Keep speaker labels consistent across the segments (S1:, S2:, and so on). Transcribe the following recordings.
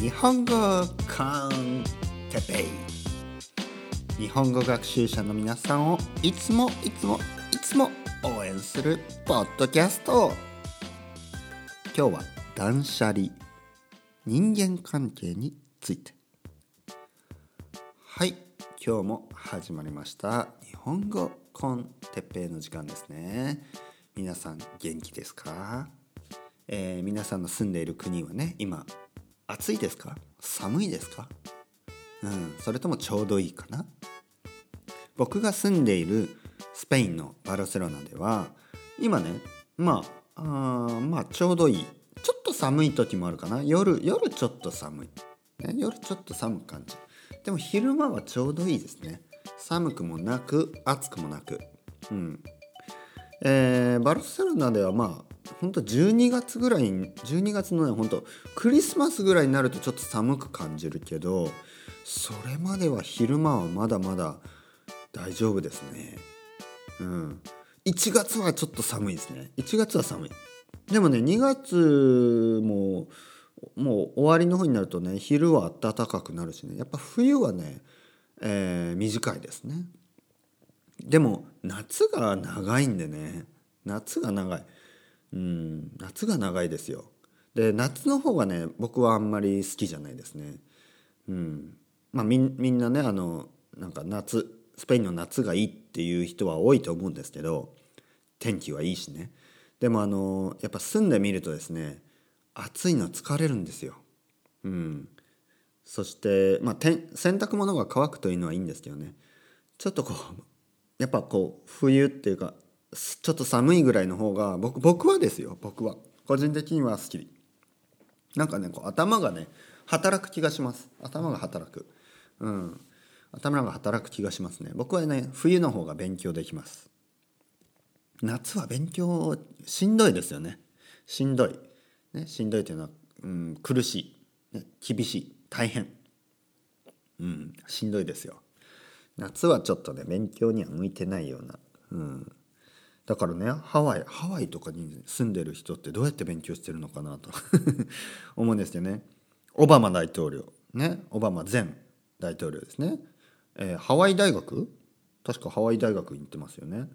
S1: 日本語コンテペイ。日本語学習者の皆さんをいつもいつもいつも応援するポッドキャスト。今日は断捨離人間関係について。はい今日も始まりました。日本語コンテッペイの時間ですね。皆さん元気ですか、えー、皆さんの住んでいる国はね今暑いですか？寒いですか？うんそれともちょうどいいかな？僕が住んでいるスペインのバルセロナでは今ねまああまあちょうどいい。ちょっと寒い時もあるかな？夜夜ちょっと寒い、ね、夜ちょっと寒く感じでも昼間はちょうどいいですね。寒くもなく暑くもなく。うん。えー、バルセロナではまあ本当12月ぐらいに12月のね本当クリスマスぐらいになるとちょっと寒く感じるけどそれまでは昼間はまだまだ大丈夫ですね。うん。1月はちょっと寒いですね。1月は寒い。でもね2月ももう終わりの方になるとね昼は暖かくなるしね。やっぱ冬はね、えー、短いですね。でも夏が長いんでね。夏が長い。うん。夏が長いですよ。で夏の方がね僕はあんまり好きじゃないですね。うん。まあみんなねあのなんか夏スペインの夏がいいっていう人は多いと思うんですけど天気はいいしね。でもあのやっぱ住んでみるとですね暑いの疲れるんですよ。うん。そして、まあ、洗濯物が乾くというのはいいんですけどね。ちょっとこうやっぱこう冬っていうかちょっと寒いぐらいの方が僕僕はですよ僕は。個人的には好き。なんかねこう頭がね働く気がします。頭が働く。うん。頭が働く気がしますね。僕はね冬の方が勉強できます。夏は勉強しんどいですよね。しんどい、ね、しんどいというのは、うん、苦しい、ね、厳しい。大変。うんしんどいですよ。夏はちょっとね勉強には向いてないような、うん、だからねハワイハワイとかに住んでる人ってどうやって勉強してるのかなと 思うんですよね。オバマ大統領ねオバマ前大統領ですね、えー、ハワイ大学？確かハワイ大学に行ってますよね。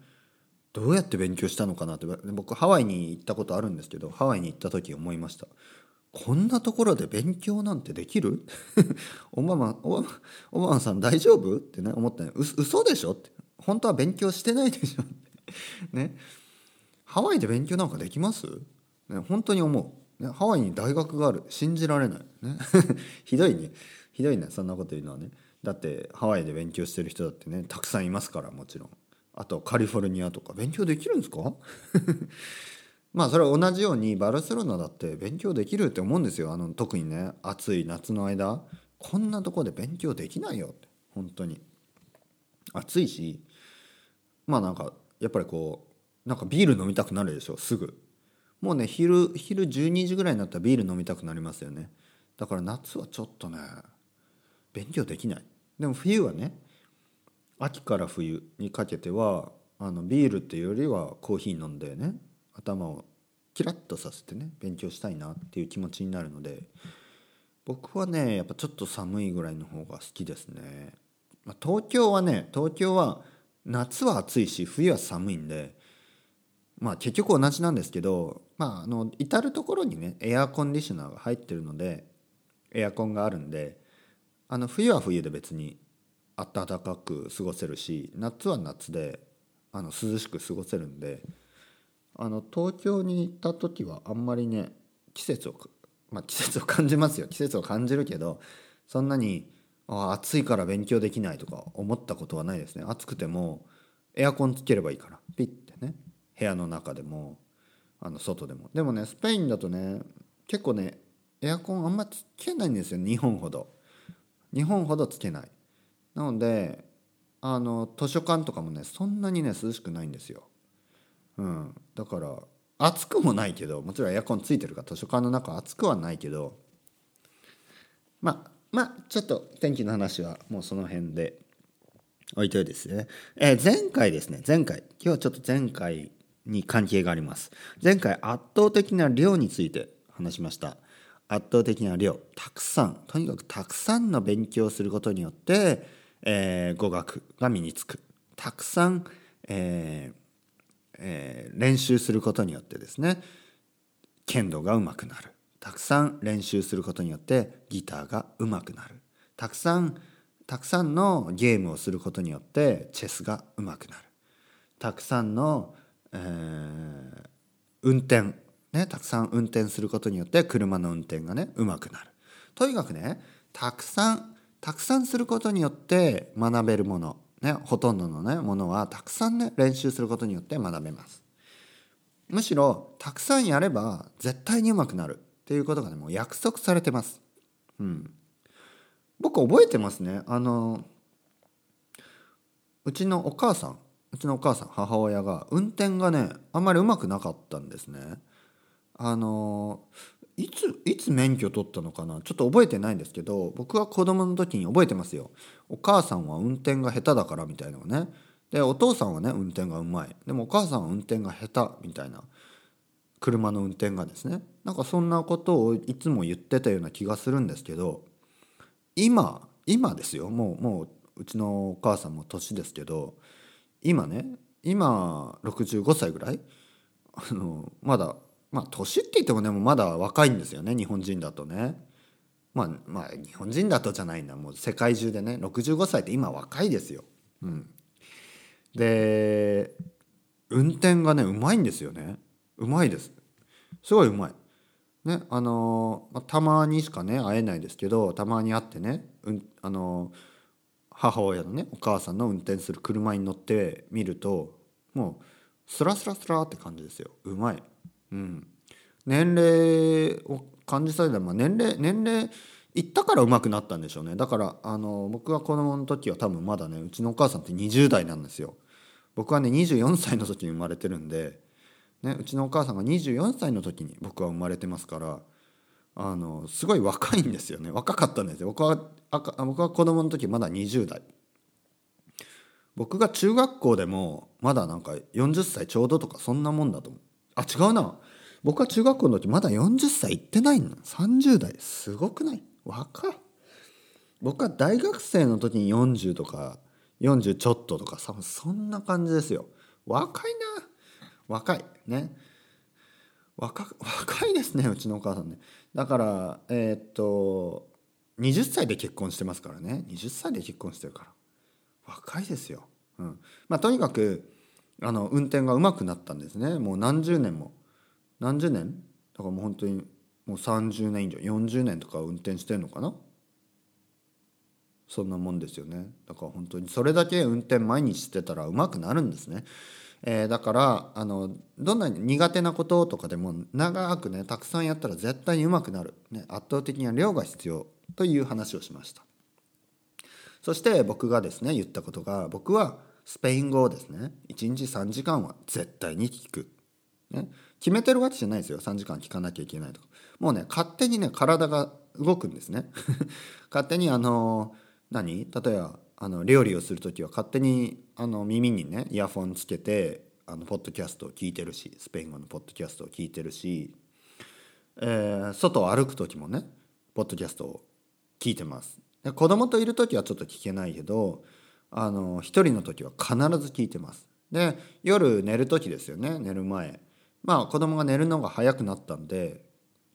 S1: どうやって勉強したのかなって。僕ハワイに行ったことあるんですけどハワイに行った時思いました。こんなところで勉強なんてできる？オバマオバマオバマさん大丈夫？ってね思ったね。う嘘でしょ？って。本当は勉強してないでしょ？ね。ハワイで勉強なんかできます、ね、本当に思う、ね、ハワイに大学がある。信じられない。ね。ひどいね。ひどいねそんなこと言うのはね。だってハワイで勉強してる人だってねたくさんいますからもちろん。あとカリフォルニアとか。勉強できるんですか？まあそれは同じようにバルセロナだって勉強できるって思うんですよ。あの特にね暑い夏の間。こんなとこで勉強できないよって。本当に。暑いし。まあなんかやっぱりこうなんかビール飲みたくなるでしょすぐ。もうね昼昼12時ぐらいになったらビール飲みたくなりますよね。だから夏はちょっとね勉強できない。でも冬はね秋から冬にかけてはあのビールっていうよりはコーヒー飲んでね頭をキラッとさせてね勉強したいなっていう気持ちになるので僕はねやっぱちょっと寒いぐらいの方が好きですね、まあ、東京はね東京は夏は暑いし冬は寒いんでまあ結局同じなんですけどまああの至る所にねエアコンディショナーが入ってるのでエアコンがあるんであの冬は冬で別に暖かく過ごせるし夏は夏であの涼しく過ごせるんであの東京に行った時はあんまりね季節をまあ季節を感じますよ。季節を感じるけどそんなにあ暑いから勉強できないとか思ったことはないですね。暑くてもエアコンつければいいから。ピッてね。部屋の中でもあの外でも。でもねスペインだとね結構ねエアコンあんまつけないんですよ。日本ほど。日本ほどつけない。なのであの図書館とかもねそんなにね涼しくないんですよ。うん、だから暑くもないけどもちろんエアコンついてるから図書館の中暑くはないけどまあまあちょっと天気の話はもうその辺で置いといてですね、えー、前回ですね。前回。今日はちょっと前回に関係があります。前回圧倒的な量について話しました。圧倒的な量。たくさん。とにかくたくさんの勉強をすることによって、えー、語学が身につく。たくさん、えーえー、練習することによってですね剣道が上手くなる。たくさん練習することによってギターが上手くなる。たくさんたくさんのゲームをすることによってチェスが上手くなる。たくさんの、えー、運転ねたくさん運転することによって車の運転がね上手くなる。とにかくねたくさんたくさんすることによって学べるものねほとんどのねものはたくさんね練習することによって学べます。むしろたくさんやれば絶対に上手くなる。っていうことがねもう約束されてます。うん。僕覚えてますね。あのうちのお母さんうちのお母さん母親が運転がねあんまりうまくなかったんですね。あのいついつ免許取ったのかな？ちょっと覚えてないんですけど僕は子供の時に覚えてますよ。お母さんは運転が下手だからみたいなのね。でお父さんはね運転がうまい。でもお母さんは運転が下手みたいな。車の運転がですねなんかそんなことをいつも言ってたような気がするんですけど今今ですよ。もうもううちのお母さんも年ですけど今ね今65歳ぐらい？あのまだまあ年って言ってもねもまだ若いんですよね日本人だとね。まあまあ日本人だとじゃないんだもう世界中でね65歳って今若いですよ。うん、で運転がねうまいんですよね。うまいです。すごいうまい。ねあのー、たまにしかね会えないですけどたまに会ってね、うんあのー、母親のねお母さんの運転する車に乗ってみるともうスラスラスラって感じですよ。うまい。うん、年齢を感じさせたら、まあ、年齢年齢いったから上手くなったんでしょうね。だからあの僕が子供の時は多分まだねうちのお母さんって20代なんですよ。僕はね24歳の時に生まれてるんでね、うちのお母さんが24歳の時に僕は生まれてますからあのすごい若いんですよね。若かったんですよ。僕は僕は子供の時まだ20代。僕が中学校でもまだなんか40歳ちょうどとかそんなもんだと思う。あ違うな。僕は中学校の時まだ40歳行ってないの。30代。すごくない？若い。僕は大学生の時に40とか40ちょっととかそんな感じですよ。若いな。若いね。若若いですねうちのお母さんね。だからえー、っと20歳で結婚してますからね。20歳で結婚してるから。若いですよ、うん。まあ、とにかくあの運転がうまくなったんですね。もう何十年も。何十年？だからもう本当にもう30年以上。40年とか運転してるのかな？そんなもんですよね。だから本当にそれだけ運転毎日してたらうまくなるんですね。えー、だからあのどんなに苦手なこととかでも長くねたくさんやったら絶対にうまくなる、ね、圧倒的な量が必要という話をしました。そして僕がですね言ったことが僕はスペイン語をですね1日3時間は絶対に聞く、ね、決めてるわけじゃないですよ。3時間聞かなきゃいけないとか。もうね勝手にね体が動くんですね。勝手にあの何？例えばあの料理をする時は勝手にあの耳にねイヤフォンつけてあのポッドキャストを聞いてるしスペイン語のポッドキャストを聞いてるし、えー、外を歩く時もねポッドキャストを聞いてます。で子供といる時はちょっと聞けないけどあの一人の時は必ず聞いてます。で夜寝る時ですよね寝る前。まあ子供が寝るのが早くなったんで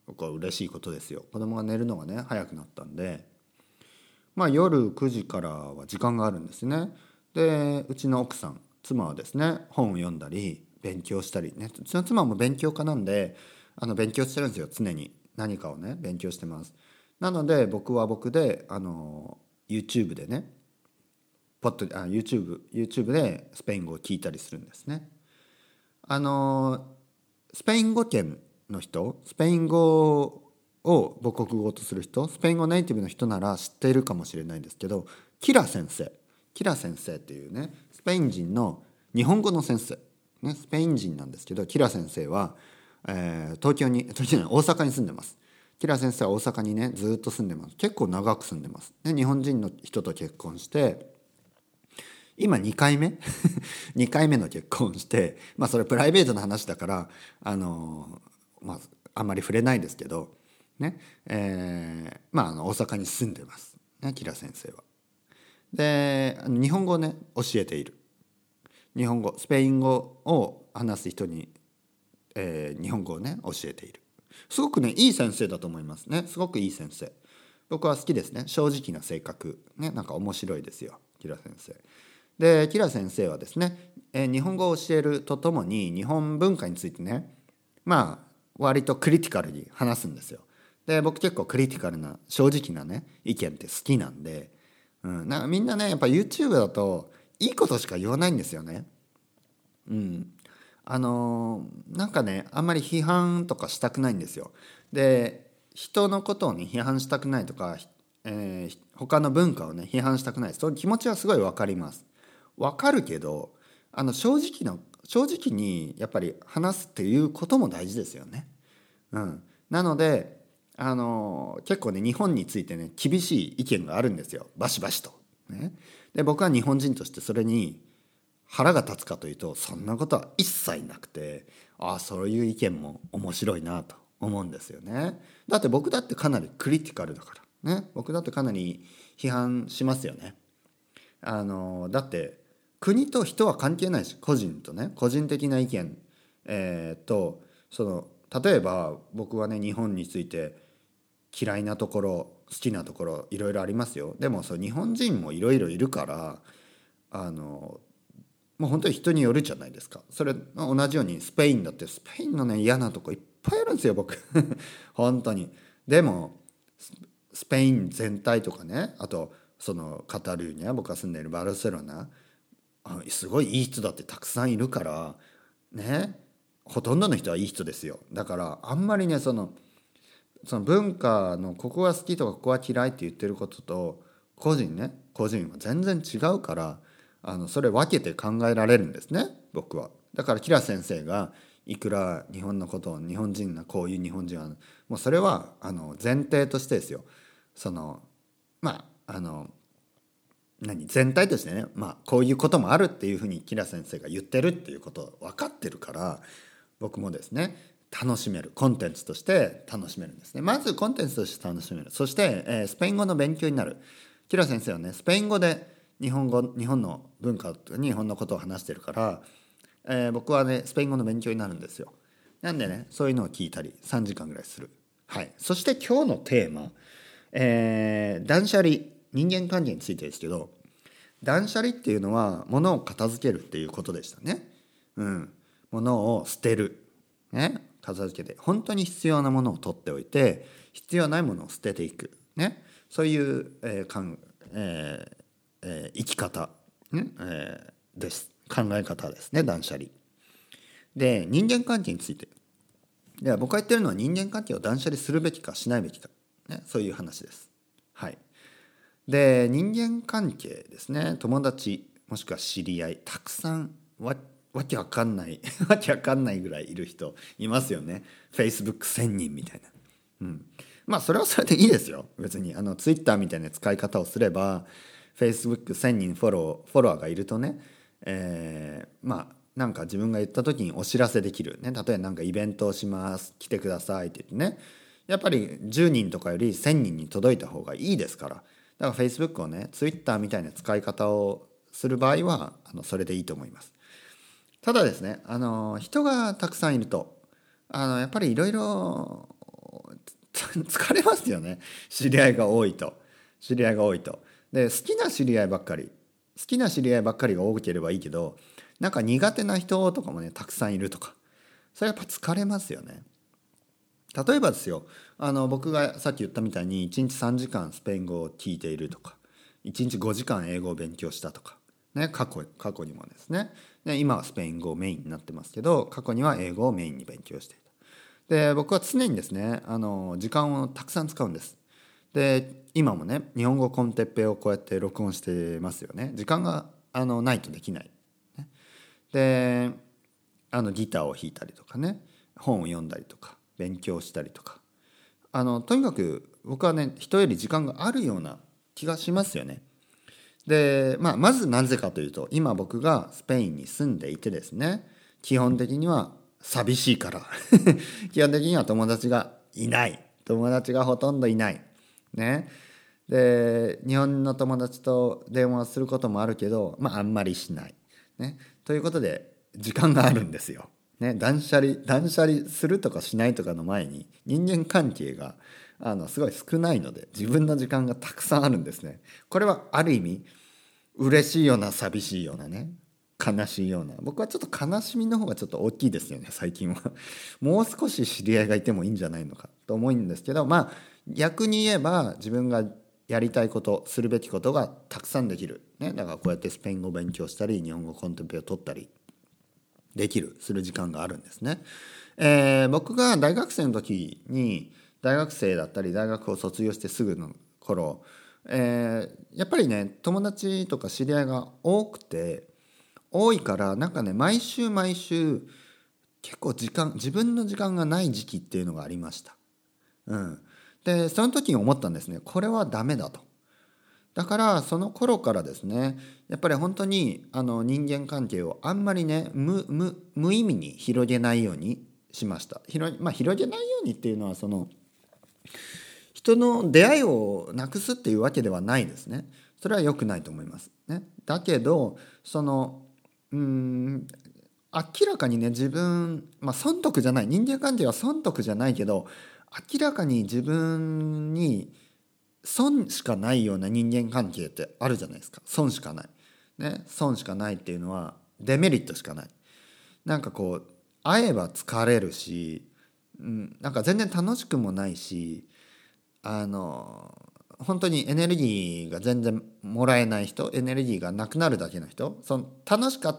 S1: 僕は嬉しいことですよ。子供が寝るのがね早くなったんでまあ、夜9時からは時間があるんですね。でうちの奥さん妻はですね本を読んだり勉強したりねうちの妻も勉強家なんであの勉強してるんですよ常に何かをね勉強してます。なので僕は僕であの YouTube でねポッドあ YouTube, YouTube でスペイン語を聞いたりするんですね。あのスペイン語圏の人スペイン語を母国語とする人スペイン語ネイティブの人なら知っているかもしれないんですけどキラ先生キラ先生っていうねスペイン人の日本語の先生、ね、スペイン人なんですけどキラ先生は、えー、東京に 東京に大阪に住んでます。キラ先生は大阪にねずっと住んでます結構長く住んでます。で日本人の人と結婚して今2回目？2回目の結婚してまあそれプライベートな話だからあのまああんまり触れないですけどね。えー、まああの大阪に住んでます、ね、キラ先生は。で日本語をね教えている。日本語スペイン語を話す人に、えー、日本語をね教えている。すごくねいい先生だと思いますね。すごくいい先生。僕は好きですね。正直な性格。ねなんか面白いですよ。キラ先生。でキラ先生はですね、えー、日本語を教えるとともに日本文化についてねまあ割とクリティカルに話すんですよ。で僕結構クリティカルな正直なね意見って好きなんでうん、なんかみんなねやっぱ YouTube だといいことしか言わないんですよね。うん、あのー、なんかねあんまり批判とかしたくないんですよ。で人のことをね批判したくないとか、えー、他の文化をね批判したくないその気持ちはすごい分かります。分かるけどあの正直な正直にやっぱり話すっていうことも大事ですよね。うん、なのであの結構ね日本についてね厳しい意見があるんですよバシバシと。ね、で僕は日本人としてそれに腹が立つかというとそんなことは一切なくてああそういう意見も面白いなと思うんですよね。だって僕だってかなりクリティカルだからね僕だってかなり批判しますよね。あのだって国と人は関係ないし個人とね個人的な意見、えー、とその例えば僕はね日本について嫌いなところ好きなところいろいろありますよ。でもそう日本人もいろいろいるからあのもう本当に人によるじゃないですか。それ同じようにスペインだってスペインのね嫌なとこいっぱいあるんですよ僕。本当に。でもスペイン全体とかねあとそのカタルーニャ僕が住んでいるバルセロナすごいいい人だってたくさんいるからねほとんどの人はいい人ですよ。だからあんまりねそのその文化のここが好きとかここは嫌いって言ってることと個人ね個人は全然違うからあのそれ分けて考えられるんですね僕は。だからキラ先生がいくら日本のことを日本人なこういう日本人はもうそれはあの前提としてですよそのまああの何全体としてね、まあ、こういうこともあるっていうふうにキラ先生が言ってるっていうことを分かってるから僕もですね楽しめる。コンテンツとして楽しめるんですね。まずコンテンツとして楽しめる。そして、えー、スペイン語の勉強になる。キラ先生はねスペイン語で日本語日本の文化日本のことを話してるから、えー、僕はねスペイン語の勉強になるんですよ。なんでねそういうのを聞いたり3時間ぐらいする。はい。そして今日のテーマ、えー、断捨離人間関係についてですけど断捨離っていうのは物を片付けるっていうことでしたね。うん。物を捨てる。ね。片付けて本当に必要なものを取っておいて必要ないものを捨てていく、ね、そういう、えーかんえーえー、生き方、ね。えー、です。考え方ですね断捨離。で人間関係について。では僕が言ってるのは人間関係を断捨離するべきかしないべきか、ね、そういう話です。はい、で人間関係ですね。友達もしくは知り合いたくさんわわけわかんない わけわかんないぐらいいる人いますよね。Facebook1000 人みたいな。うん、まあそれはそれでいいですよ。別にあの Twitter みたいな使い方をすれば Facebook1000 人フォローフォロワーがいるとね、えー、まあなんか自分が言った時にお知らせできる、ね、例えば何かイベントをします来てくださいって言ってね。やっぱり10人とかより1,000人に届いた方がいいですから。だから Facebook をね Twitter みたいな使い方をする場合はあのそれでいいと思います。ただですねあの人がたくさんいるとあのやっぱりいろいろ疲れますよね知り合いが多いと知り合いが多いと。で好きな知り合いばっかり好きな知り合いばっかりが多ければいいけどなんか苦手な人とかもねたくさんいるとかそれやっぱ疲れますよね。例えばですよあの僕がさっき言ったみたいに1日3時間スペイン語を聞いているとか1日5時間英語を勉強したとかね、過去過去にもですねで今はスペイン語メインになってますけど過去には英語をメインに勉強していた。で僕は常にですねあの時間をたくさん使うんです。で今もね日本語コンテッペをこうやって録音してますよね。時間があのないとできない、ね、であのギターを弾いたりとかね本を読んだりとか勉強したりとか。あのとにかく僕はね人より時間があるような気がしますよね。で、まあ、まずなぜかというと今僕がスペインに住んでいてですね基本的には寂しいから。基本的には友達がいない。友達がほとんどいない。ね。で日本の友達と電話することもあるけどまああんまりしない。ね。ということで時間があるんですよ。ね、断捨離断捨離するとかしないとかの前に人間関係があのすごい少ないので自分の時間がたくさんあるんですね。これはある意味嬉しいような寂しいようなね悲しいような僕はちょっと悲しみの方がちょっと大きいですよね最近は もう少し知り合いがいてもいいんじゃないのかと思うんですけどまあ逆に言えば自分がやりたいことするべきことがたくさんできる、ね、だからこうやってスペイン語を勉強したり日本語コンテンペを取ったりできるする時間があるんですね。えー、僕が大学生の時に大学生だったり大学を卒業してすぐの頃、えー、やっぱりね友達とか知り合いが多くて多いからなんかね毎週毎週結構時間自分の時間がない時期っていうのがありました。うん、でその時に思ったんですねこれはダメだと。だからその頃からですねやっぱり本当にあの人間関係をあんまりね無無無意味に広げないようにしました広,、まあ、広げないようにっていうのはその人の出会いをなくすっていうわけではないですね。それは良くないと思います、ね、だけどそのうん明らかにね自分まあ損得じゃない。人間関係は損得じゃないけど明らかに自分に損しかないような人間関係ってあるじゃないですか。損しかない、ね、損しかないっていうのはデメリットしかない。なんかこう会えば疲れるし、うん、なんか全然楽しくもないしあの本当にエネルギーが全然もらえない人エネルギーがなくなるだけの人その楽しか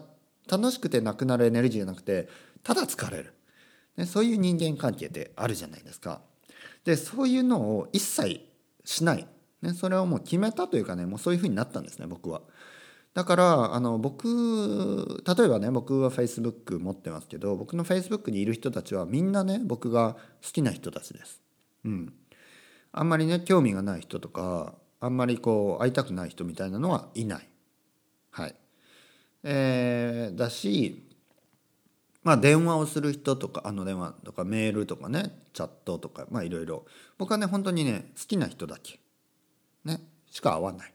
S1: 楽しくてなくなるエネルギーじゃなくてただ疲れる、ね、そういう人間関係ってあるじゃないですか。でそういうのを一切しない、ね、それをもう決めたというかねもうそういうふうになったんですね僕は。だからあの僕例えばね僕は Facebook 持ってますけど僕の Facebook にいる人たちはみんなね僕が好きな人たちです。うん、あんまりね興味がない人とかあんまりこう会いたくない人みたいなのはいない。はい。えー、だしまあ電話をする人とかあの電話とかメールとかねチャットとかまあいろいろ僕はね本当にね好きな人だけねしか会わない。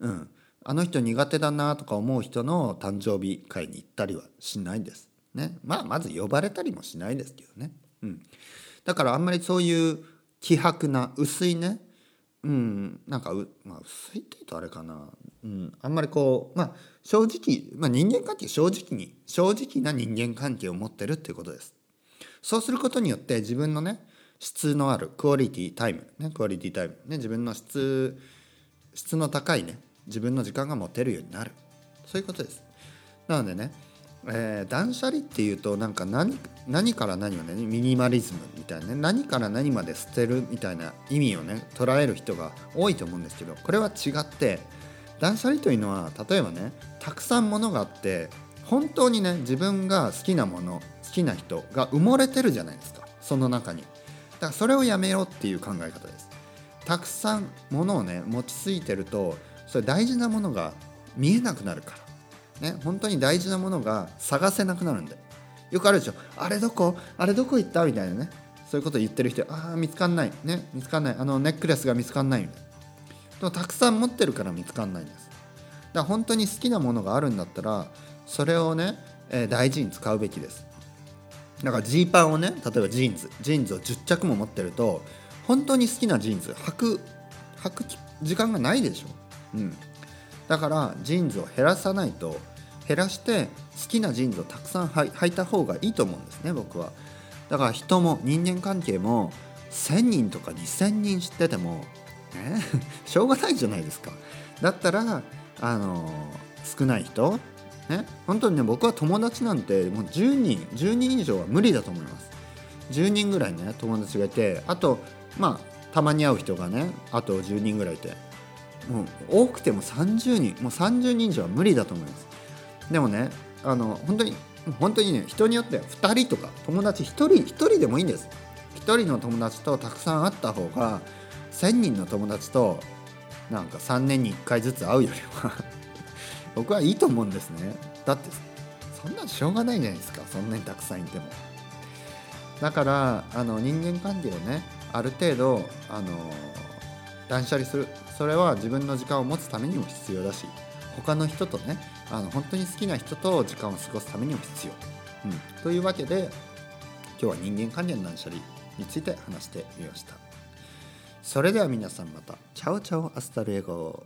S1: うん。あの人苦手だなとか思う人の誕生日会に行ったりはしないです。ね。まあまず呼ばれたりもしないですけどね。うん。だからあんまりそういう希薄な薄いねうんなんかう、まあ、薄いって言うとあれかな、うん、あんまりこうまあ正直、まあ、人間関係正直に正直な人間関係を持ってるっていうことです。そうすることによって自分のね質のあるクオリティタイムねクオリティタイムね自分の質質の高いね自分の時間が持てるようになる。そういうことです。なのでねえー、断捨離っていうとなんか何何から何までねミニマリズムみたいなね何から何まで捨てるみたいな意味をね捉える人が多いと思うんですけどこれは違って断捨離というのは例えばねたくさんものがあって本当にね自分が好きなもの好きな人が埋もれてるじゃないですか。その中に。だからそれをやめようっていう考え方です。たくさんものをね持ちすぎてるとそれ大事なものが見えなくなるから。ね、本当に大事なものが探せなくなるんでよ。くあるでしょ。あれどこ？あれどこ行った？みたいなね。そういうこと言ってる人ああ見つかんない。ね見つかんない。あのネックレスが見つかんない。みたいなでもたくさん持ってるから見つかんないんです。だから本当に好きなものがあるんだったらそれをね、えー、大事に使うべきです。だからジーパンをね例えばジーンズ。ジーンズを10着も持ってると本当に好きなジーンズ。履く履く時間がないでしょ。うん。だからジーンズを減らさないと減らして好きなジーンズをたくさん履いた方がいいと思うんですね僕は。だから人も人間関係も1,000人とか2,000人知っててもね しょうがないじゃないですか。だったらあの少ない人ね本当にね僕は友達なんてもう10人10人以上は無理だと思います。10人ぐらいね友達がいてあとまあたまに会う人がねあと10人ぐらいいて。もう多くても30人もう30人以上は無理だと思います。でもねあの本当に本当にね人によっては2人とか友達1人1人でもいいんです。1人の友達とたくさん会った方が1,000人の友達となんか3年に1回ずつ会うよりは 僕はいいと思うんですね。だってそんなしょうがないじゃないですか。そんなにたくさんいても。だからあの人間関係をねある程度あの断捨離する。それは自分の時間を持つためにも必要だし他の人とねあの本当に好きな人と時間を過ごすためにも必要、うん、というわけで今日は人間関係断捨離について話してみました。それでは皆さんまた。 Ciao ciao hasta luego